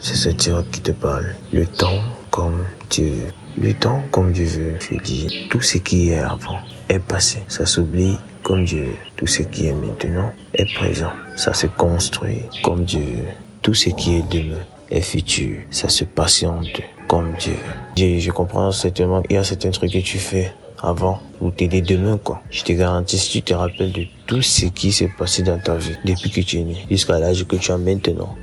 c'est ce dialogue qui te parle. Le temps comme Dieu. Le temps comme Dieu veut, je dis, tout ce qui est avant est passé. Ça s'oublie comme Dieu. Tout ce qui est maintenant est présent. Ça se construit comme Dieu. Tout ce qui est demain est futur. Ça se patiente comme Dieu. Je, je comprends certainement, il y a certains trucs que tu fais avant ou t'aider demain quoi. Je te garantis si tu te rappelles de tout ce qui s'est passé dans ta vie depuis que tu es né jusqu'à l'âge que tu as maintenant.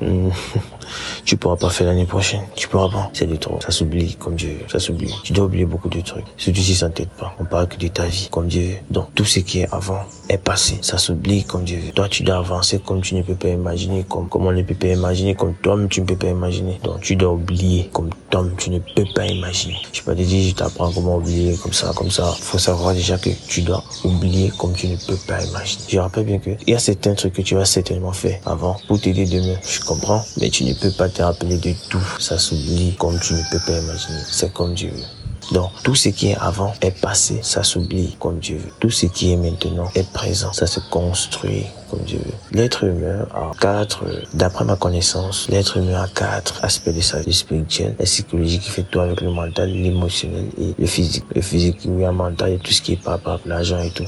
Hmm. tu pourras pas faire l'année prochaine. Tu pourras pas. C'est du trop. Ça s'oublie comme Dieu. Ça s'oublie. Tu dois oublier beaucoup de trucs. Si ça ne t'aide pas. On parle que de ta vie comme Dieu veut. Donc tout ce qui est avant est passé. Ça s'oublie comme Dieu veut. Toi, tu dois avancer comme tu ne peux pas imaginer, comme, comme on ne peut pas imaginer, comme toi-même tu ne peux pas imaginer. Donc tu dois oublier comme toi-même tu ne peux pas imaginer. Je peux te dire, je t'apprends comment oublier comme ça, comme ça. Faut savoir déjà que tu dois oublier comme tu ne peux pas imaginer. Je rappelle bien que il y a certains trucs que tu vas certainement faire avant pour t'aider demain. Comprends, mais tu ne peux pas te rappeler de tout. Ça s'oublie comme tu ne peux pas imaginer. C'est comme Dieu veut. Donc, tout ce qui est avant est passé, ça s'oublie comme Dieu veut. Tout ce qui est maintenant est présent, ça se construit comme Dieu veut. L'être humain a quatre, d'après ma connaissance, l'être humain a quatre aspects de sa vie spirituelle, la psychologie qui fait tout avec le mental, l'émotionnel et le physique. Le physique, oui, le mental et tout ce qui est par l'argent et tout.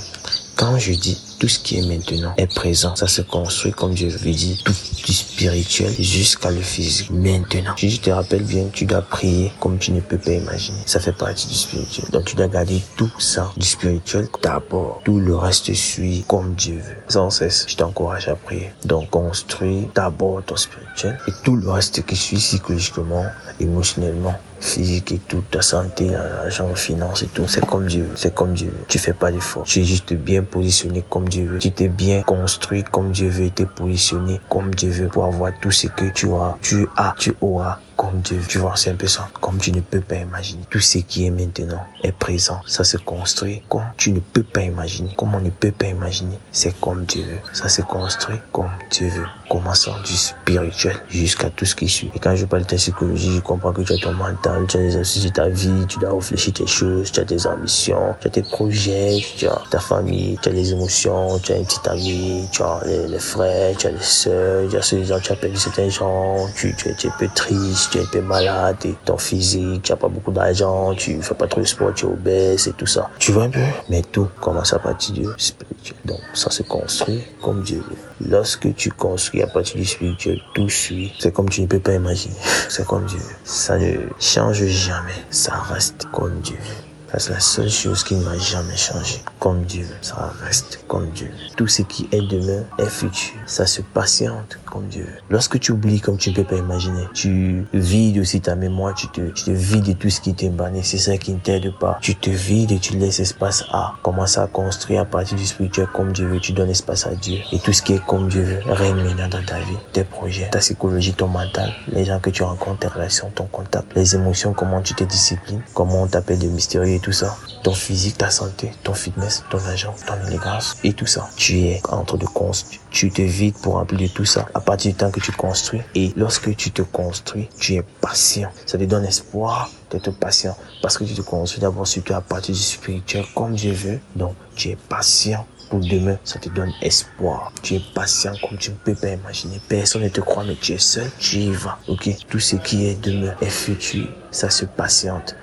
Quand je dis tout ce qui est maintenant est présent, ça se construit comme je veux dire, tout du spirituel jusqu'à le physique. Maintenant, si je te rappelle bien, tu dois prier comme tu ne peux pas imaginer. Ça fait partie du spirituel. Donc tu dois garder tout ça du spirituel d'abord. Tout le reste suit comme Dieu veut. Sans cesse, je t'encourage à prier. Donc construis d'abord ton spirituel et tout le reste qui suit psychologiquement, émotionnellement, physique et tout, ta santé, l'argent, finance et tout, c'est comme Dieu veut, c'est comme Dieu veut. Tu fais pas d'effort. Tu es juste bien positionné comme Dieu veut. Tu t'es bien construit comme Dieu veut, tu es positionné comme Dieu veut pour avoir tout ce que tu as, tu as, tu auras comme Dieu. Tu vois, c'est un peu ça. Comme tu ne peux pas imaginer. Tout ce qui est maintenant est présent. Ça se construit comme tu ne peux pas imaginer. Comme on ne peut pas imaginer. C'est comme Dieu veut. Ça se construit comme Dieu veut. Commençant du spirituel jusqu'à tout ce qui suit. Et quand je parle de ta psychologie, je comprends que tu as ton mental, tu as des exercices de ta vie, tu dois réfléchir tes choses, tu as tes ambitions, tu as tes projets, tu as ta famille, tu as les émotions, tu as une petite amie, tu as les, frères, tu as les sœurs, tu as ceux gens, tu as perdu certains gens, tu, tu, tu es un peu triste, tu es un peu malade, et ton physique, tu n'as pas beaucoup d'argent, tu fais pas trop de sport, tu es obèse et tout ça. Tu vois un peu? Mais tout commence à partir du spirituel. Donc ça se construit comme Dieu veut. Lorsque tu construis à partir du spirituel, tout suit. C'est comme tu ne peux pas imaginer. C'est comme Dieu. Ça ne change jamais. Ça reste comme Dieu. C'est la seule chose qui ne va jamais changer. Comme Dieu, ça reste comme Dieu. Tout ce qui est demain est futur. Ça se patiente comme Dieu. Lorsque tu oublies comme tu ne peux pas imaginer, tu vides aussi ta mémoire, tu te, tu te vides de tout ce qui banni. C'est ça qui ne t'aide pas. Tu te vides et tu laisses espace à commencer à construire à partir du spirituel comme Dieu veut. Tu donnes espace à Dieu. Et tout ce qui est comme Dieu veut règne maintenant dans ta vie, tes projets, ta psychologie, ton mental, les gens que tu rencontres, tes relations, ton contact, les émotions, comment tu te disciplines, comment on t'appelle de mystérieux tout ça. Ton physique, ta santé, ton fitness, ton argent, ton élégance et tout ça. Tu es entre de construire. Tu te vides pour remplir de tout ça à partir du temps que tu construis. Et lorsque tu te construis, tu es patient. Ça te donne espoir d'être patient parce que tu te construis d'abord surtout à partir du spirituel comme Dieu veut. Donc, tu es patient pour demain, ça te donne espoir. Tu es patient comme tu ne peux pas imaginer. Personne ne te croit, mais tu es seul, tu y vas. Ok, tout ce qui est demain est futur. Ça se patiente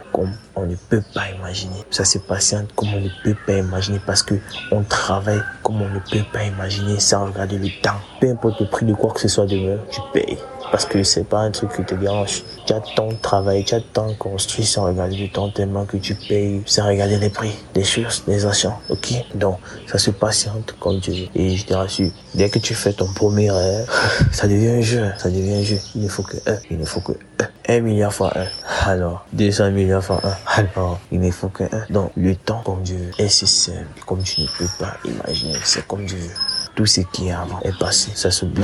on ne peut pas imaginer. Ça se patiente comme on ne peut pas imaginer parce que on travaille comme on ne peut pas imaginer sans regarder le temps. Peu importe le prix de quoi que ce soit demain, tu payes. Parce que c'est pas un truc qui te dérange. Tu as tant travaillé, tu as tant construit sans regarder le temps tellement que tu payes sans regarder les prix des choses, des achats. Ok? Donc, ça se patiente comme tu veux. Et je te rassure, dès que tu fais ton premier rêve, ça devient un jeu. Ça devient un jeu. Il ne faut que un. Il ne faut que un. Un milliard fois un. Alors, 200 milliards fois un. Alors, il ne faut que un. Donc, le temps comme Dieu. Et c'est simple. Comme tu ne peux pas imaginer. C'est comme Dieu. Tout ce qui est avant est passé. Ça s'oublie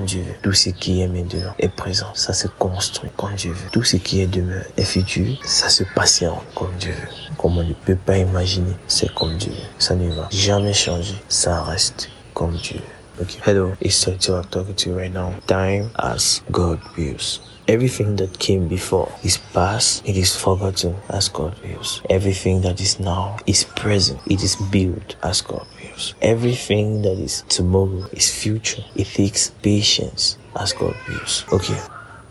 Dieu veut. Tout ce qui est maintenant est présent. Ça se construit comme Dieu veut. Tout ce qui est demain est futur. Ça se patiente comme Dieu veut. Comme on ne peut pas imaginer, c'est comme Dieu. Ça ne va jamais changer. Ça reste comme Dieu veut. Hello, it's Sergio I'm talking to you right now. Time as God wills. Everything that came before is past, it is forgotten as God wills. Everything that is now is present, it is built as God Everything that is tomorrow is future. It takes patience as God wills. Okay,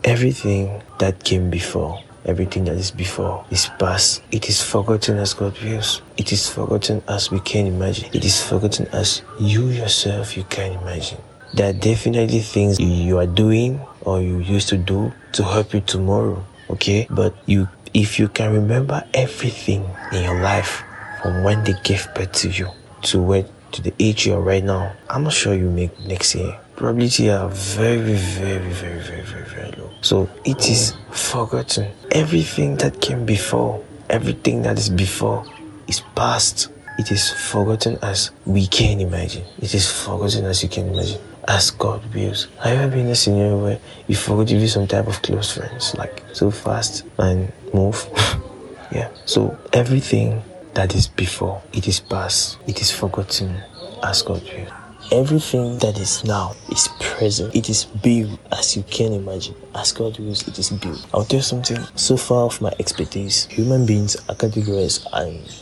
everything that came before Everything that is before is past. It is forgotten as God wills. It is forgotten as we can imagine. It is forgotten as you yourself you can imagine. There are definitely things you are doing or you used to do to help you tomorrow. Okay? But you if you can remember everything in your life from when they gave birth to you to where to the age you are right now, I'm not sure you make next year. Probability are very, very, very, very, very, very low. So it is forgotten. Everything that came before, everything that is before is past. It is forgotten as we can imagine. It is forgotten as you can imagine. As God wills. Have you ever been in a scenario where you forgot to be some type of close friends, like so fast and move? yeah. So everything that is before, it is past, it is forgotten as God will. Everything that is now is present. It is built as you can imagine. As God wills, it is built. I'll tell you something. So far of my expertise, human beings are categorized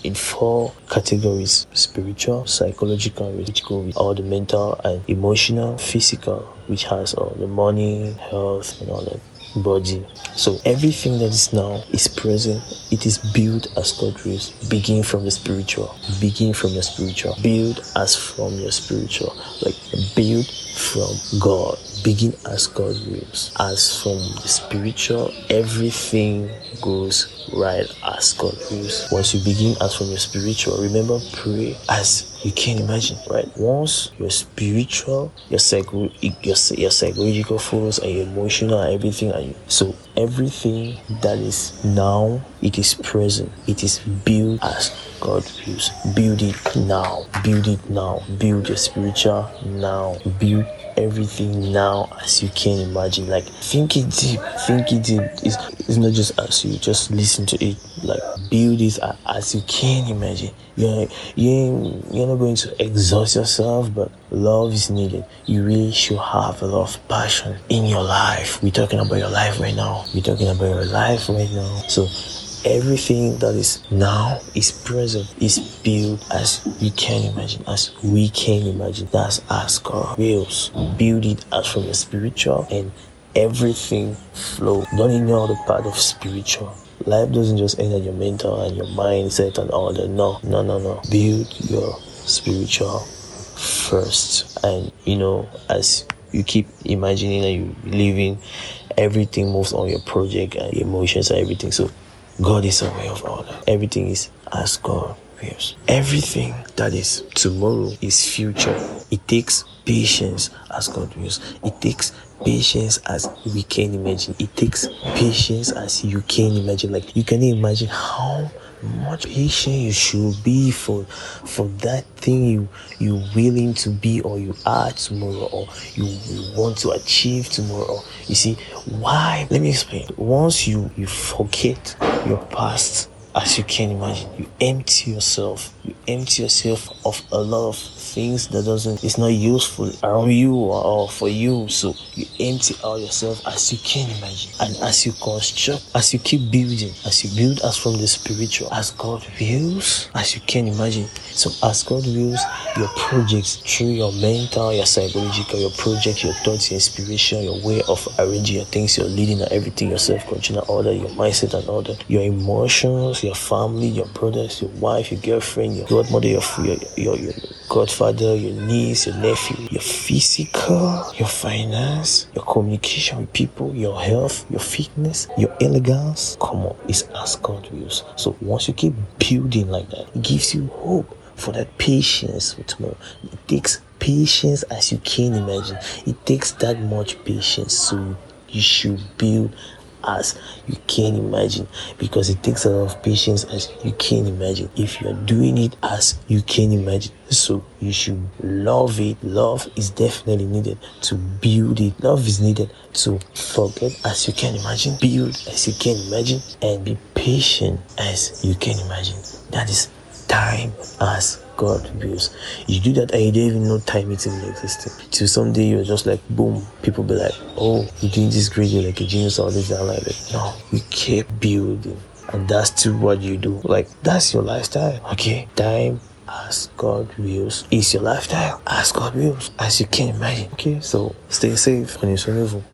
in four categories spiritual, psychological, with all the mental and emotional, physical, which has all the money, health, and all that body. So everything that is now is present. It is built as God wills. Begin from the spiritual. Begin from the spiritual. Build as from your spiritual. Like build from God. Begin as God wills. As from the spiritual, everything goes right as God wills. Once you begin as from your spiritual, remember pray as you can't imagine, right? Once your spiritual, your psycho, your, your psychological force and your emotional and everything, and so everything that is now, it is present. It is built as God wills. Build it now. Build it now. Build your spiritual now. Build everything now as you can imagine. Like think it deep, think it deep. It's, it's not just as you just listen to it. Like build it as you can imagine. You're you you're not going to exhaust yourself, but love is needed. You really should have a lot of passion in your life. We're talking about your life right now. We're talking about your life right now. So everything that is now is present is built as you can imagine as we can imagine. That's as god wills. Build it as from the spiritual and everything flow. Don't ignore the part of spiritual. Life doesn't just end at your mental and your mindset and all that. No no no no. Build your spiritual first. And you know as you keep imagining and you living everything moves on your project and emotions and everything. So God is aware of all that. Everything is as God wills. Everything that is tomorrow is future. It takes patience as God wills. It takes patience as we can imagine. It takes patience as you can imagine. Like you can imagine how much patient you should be for for that thing you you willing to be or you are tomorrow or you, you want to achieve tomorrow. You see why? Let me explain. Once you you forget your past as you can imagine you empty yourself. You empty yourself of a lot of things that doesn't it's not useful around you or, for you. So you empty out yourself as you can imagine. And as you construct as you keep building as you build as from the spiritual as god wills as you can imagine. So as god wills your projects through your mental your psychological your project your thoughts your inspiration your way of arranging your things your leading and everything your self-control all your mindset and that your emotions your family your brothers your wife your girlfriend your godmother your your, your, your godfather, your niece, your nephew, your physical, your finance, your communication with people, your health, your fitness, your elegance. Come on, it's as God wills. So once you keep building like that, it gives you hope for that patience with tomorrow. It takes patience as you can imagine. It takes that much patience. So you should build you can imagine because it takes a lot of patience as you can imagine. If you're doing it as you can imagine. So you should love it. Love is definitely needed to build it. Love is needed to forget as you can imagine. Build as you can imagine. And be patient as you can imagine. That is time as God wills. You do that and you don't even know time it's even existing. Till someday you're just like boom, people be like, Oh, you're doing this great, you're like a genius, all this that like that. No, you keep building. And that's still what you do. Like that's your lifestyle. Okay. Time as God wills. It's your lifestyle as God wills, as you can imagine. Okay, so stay safe. Soin de vous.